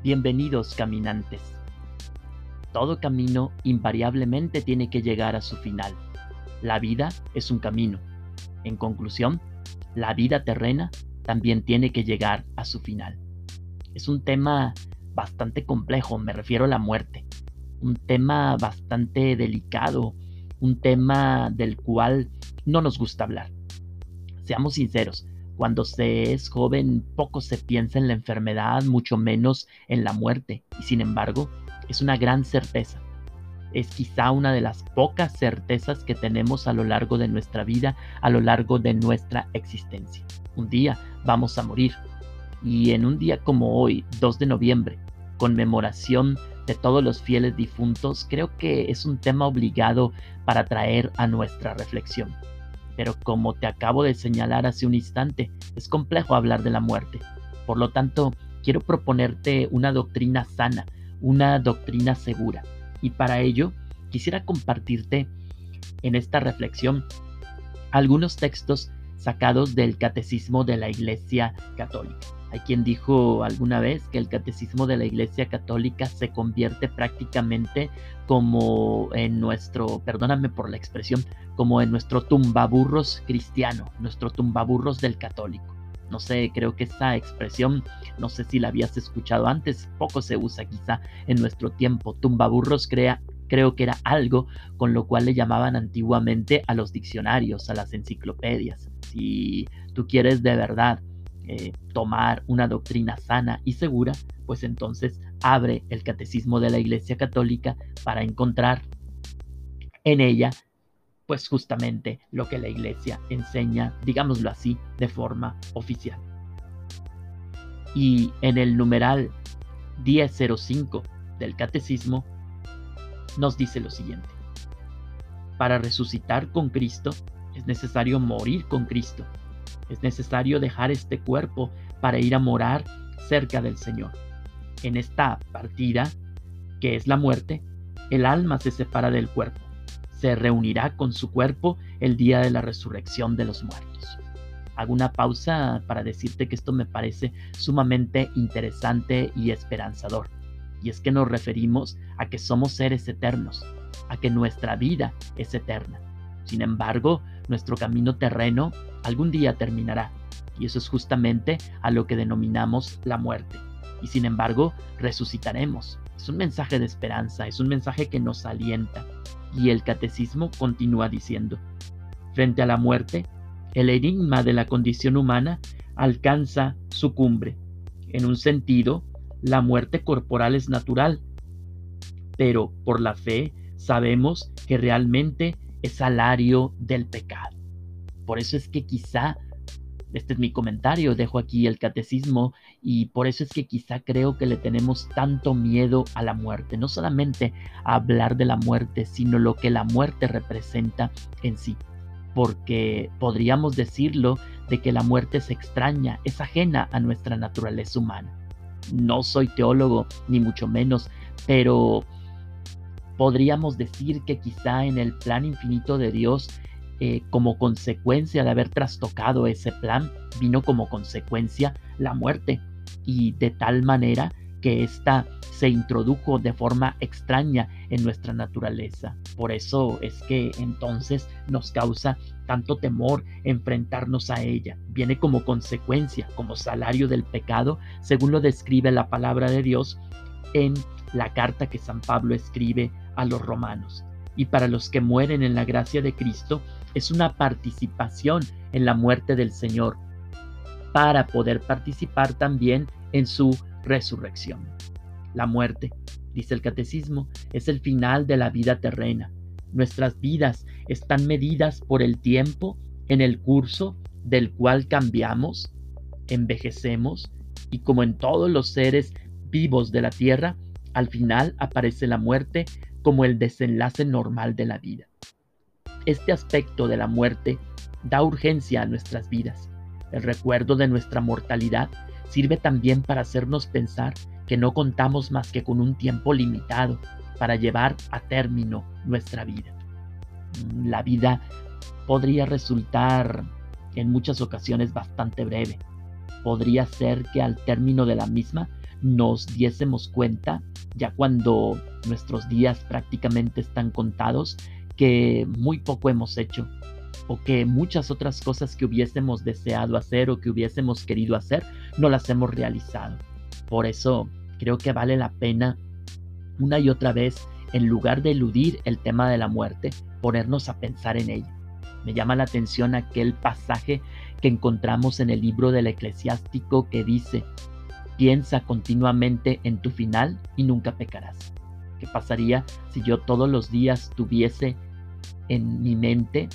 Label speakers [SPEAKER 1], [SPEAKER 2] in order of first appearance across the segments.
[SPEAKER 1] Bienvenidos caminantes. Todo camino invariablemente tiene que llegar a su final. La vida es un camino. En conclusión, la vida terrena también tiene que llegar a su final. Es un tema bastante complejo, me refiero a la muerte. Un tema bastante delicado, un tema del cual no nos gusta hablar. Seamos sinceros, cuando se es joven poco se piensa en la enfermedad, mucho menos en la muerte, y sin embargo es una gran certeza. Es quizá una de las pocas certezas que tenemos a lo largo de nuestra vida, a lo largo de nuestra existencia. Un día vamos a morir. Y en un día como hoy, 2 de noviembre, conmemoración de todos los fieles difuntos, creo que es un tema obligado para traer a nuestra reflexión pero como te acabo de señalar hace un instante, es complejo hablar de la muerte. Por lo tanto, quiero proponerte una doctrina sana, una doctrina segura. Y para ello, quisiera compartirte en esta reflexión algunos textos sacados del Catecismo de la Iglesia Católica. Hay quien dijo alguna vez que el catecismo de la Iglesia Católica se convierte prácticamente como en nuestro, perdóname por la expresión, como en nuestro tumbaburros cristiano, nuestro tumbaburros del católico. No sé, creo que esa expresión, no sé si la habías escuchado antes, poco se usa quizá en nuestro tiempo. Tumbaburros crea, creo que era algo con lo cual le llamaban antiguamente a los diccionarios, a las enciclopedias. Si tú quieres de verdad eh, tomar una doctrina sana y segura, pues entonces abre el catecismo de la Iglesia Católica para encontrar en ella, pues justamente lo que la Iglesia enseña, digámoslo así, de forma oficial. Y en el numeral 1005 del catecismo nos dice lo siguiente. Para resucitar con Cristo es necesario morir con Cristo es necesario dejar este cuerpo para ir a morar cerca del Señor. En esta partida, que es la muerte, el alma se separa del cuerpo. Se reunirá con su cuerpo el día de la resurrección de los muertos. Hago una pausa para decirte que esto me parece sumamente interesante y esperanzador. Y es que nos referimos a que somos seres eternos, a que nuestra vida es eterna. Sin embargo, nuestro camino terreno algún día terminará, y eso es justamente a lo que denominamos la muerte. Y sin embargo, resucitaremos. Es un mensaje de esperanza, es un mensaje que nos alienta. Y el catecismo continúa diciendo, frente a la muerte, el enigma de la condición humana alcanza su cumbre. En un sentido, la muerte corporal es natural, pero por la fe sabemos que realmente es salario del pecado. Por eso es que quizá, este es mi comentario, dejo aquí el catecismo, y por eso es que quizá creo que le tenemos tanto miedo a la muerte, no solamente a hablar de la muerte, sino lo que la muerte representa en sí. Porque podríamos decirlo de que la muerte es extraña, es ajena a nuestra naturaleza humana. No soy teólogo, ni mucho menos, pero podríamos decir que quizá en el plan infinito de Dios eh, como consecuencia de haber trastocado ese plan, vino como consecuencia la muerte. Y de tal manera que ésta se introdujo de forma extraña en nuestra naturaleza. Por eso es que entonces nos causa tanto temor enfrentarnos a ella. Viene como consecuencia, como salario del pecado, según lo describe la palabra de Dios en la carta que San Pablo escribe a los romanos. Y para los que mueren en la gracia de Cristo, es una participación en la muerte del Señor para poder participar también en su resurrección. La muerte, dice el catecismo, es el final de la vida terrena. Nuestras vidas están medidas por el tiempo en el curso del cual cambiamos, envejecemos y como en todos los seres vivos de la tierra, al final aparece la muerte como el desenlace normal de la vida. Este aspecto de la muerte da urgencia a nuestras vidas. El recuerdo de nuestra mortalidad sirve también para hacernos pensar que no contamos más que con un tiempo limitado para llevar a término nuestra vida. La vida podría resultar en muchas ocasiones bastante breve. Podría ser que al término de la misma nos diésemos cuenta, ya cuando nuestros días prácticamente están contados, que muy poco hemos hecho o que muchas otras cosas que hubiésemos deseado hacer o que hubiésemos querido hacer no las hemos realizado. Por eso creo que vale la pena una y otra vez, en lugar de eludir el tema de la muerte, ponernos a pensar en ella. Me llama la atención aquel pasaje que encontramos en el libro del eclesiástico que dice, piensa continuamente en tu final y nunca pecarás. ¿Qué pasaría si yo todos los días tuviese en mi mente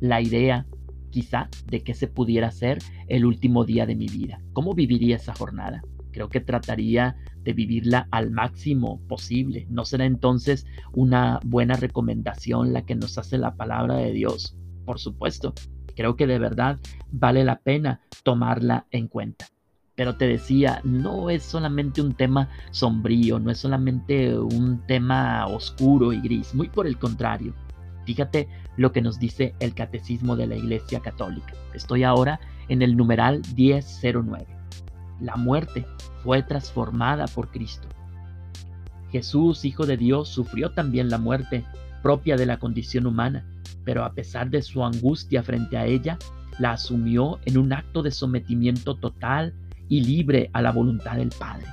[SPEAKER 1] la idea quizá de que se pudiera ser el último día de mi vida? ¿Cómo viviría esa jornada? Creo que trataría de vivirla al máximo posible. ¿No será entonces una buena recomendación la que nos hace la palabra de Dios? Por supuesto, creo que de verdad vale la pena tomarla en cuenta. Pero te decía, no es solamente un tema sombrío, no es solamente un tema oscuro y gris, muy por el contrario. Fíjate lo que nos dice el Catecismo de la Iglesia Católica. Estoy ahora en el numeral 1009 la muerte fue transformada por Cristo. Jesús, Hijo de Dios, sufrió también la muerte propia de la condición humana, pero a pesar de su angustia frente a ella, la asumió en un acto de sometimiento total y libre a la voluntad del Padre.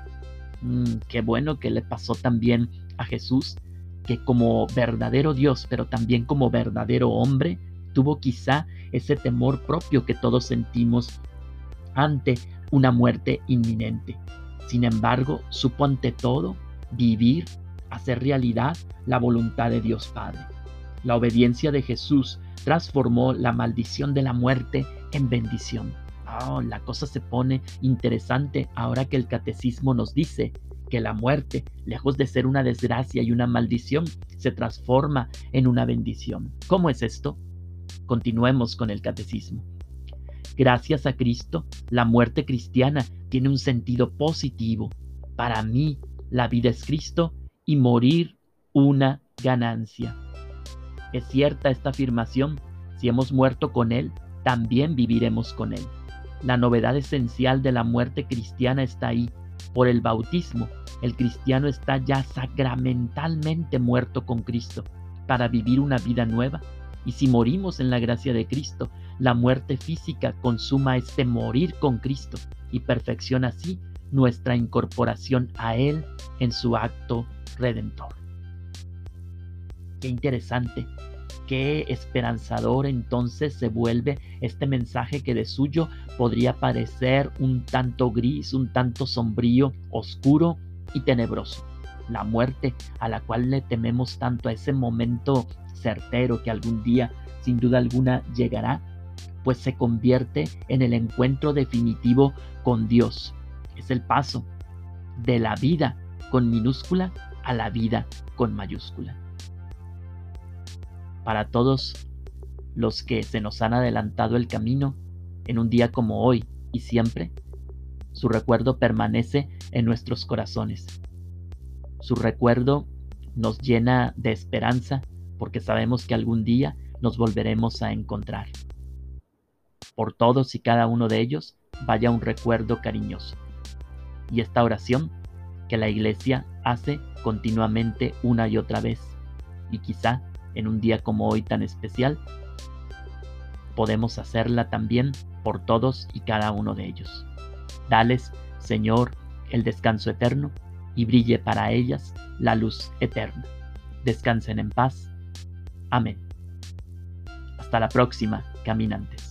[SPEAKER 1] Mm, qué bueno que le pasó también a Jesús, que como verdadero Dios, pero también como verdadero hombre, tuvo quizá ese temor propio que todos sentimos ante una muerte inminente. Sin embargo, supo ante todo vivir, hacer realidad la voluntad de Dios Padre. La obediencia de Jesús transformó la maldición de la muerte en bendición. Oh, la cosa se pone interesante ahora que el catecismo nos dice que la muerte, lejos de ser una desgracia y una maldición, se transforma en una bendición. ¿Cómo es esto? Continuemos con el catecismo. Gracias a Cristo, la muerte cristiana tiene un sentido positivo. Para mí, la vida es Cristo y morir una ganancia. Es cierta esta afirmación. Si hemos muerto con Él, también viviremos con Él. La novedad esencial de la muerte cristiana está ahí. Por el bautismo, el cristiano está ya sacramentalmente muerto con Cristo para vivir una vida nueva. Y si morimos en la gracia de Cristo, la muerte física consuma este morir con Cristo y perfecciona así nuestra incorporación a Él en su acto redentor. Qué interesante, qué esperanzador entonces se vuelve este mensaje que de suyo podría parecer un tanto gris, un tanto sombrío, oscuro y tenebroso. La muerte a la cual le tememos tanto a ese momento certero que algún día sin duda alguna llegará, pues se convierte en el encuentro definitivo con Dios. Es el paso de la vida con minúscula a la vida con mayúscula. Para todos los que se nos han adelantado el camino en un día como hoy y siempre, su recuerdo permanece en nuestros corazones. Su recuerdo nos llena de esperanza porque sabemos que algún día nos volveremos a encontrar por todos y cada uno de ellos vaya un recuerdo cariñoso. Y esta oración que la iglesia hace continuamente una y otra vez, y quizá en un día como hoy tan especial, podemos hacerla también por todos y cada uno de ellos. Dales, Señor, el descanso eterno y brille para ellas la luz eterna. Descansen en paz. Amén. Hasta la próxima, caminantes.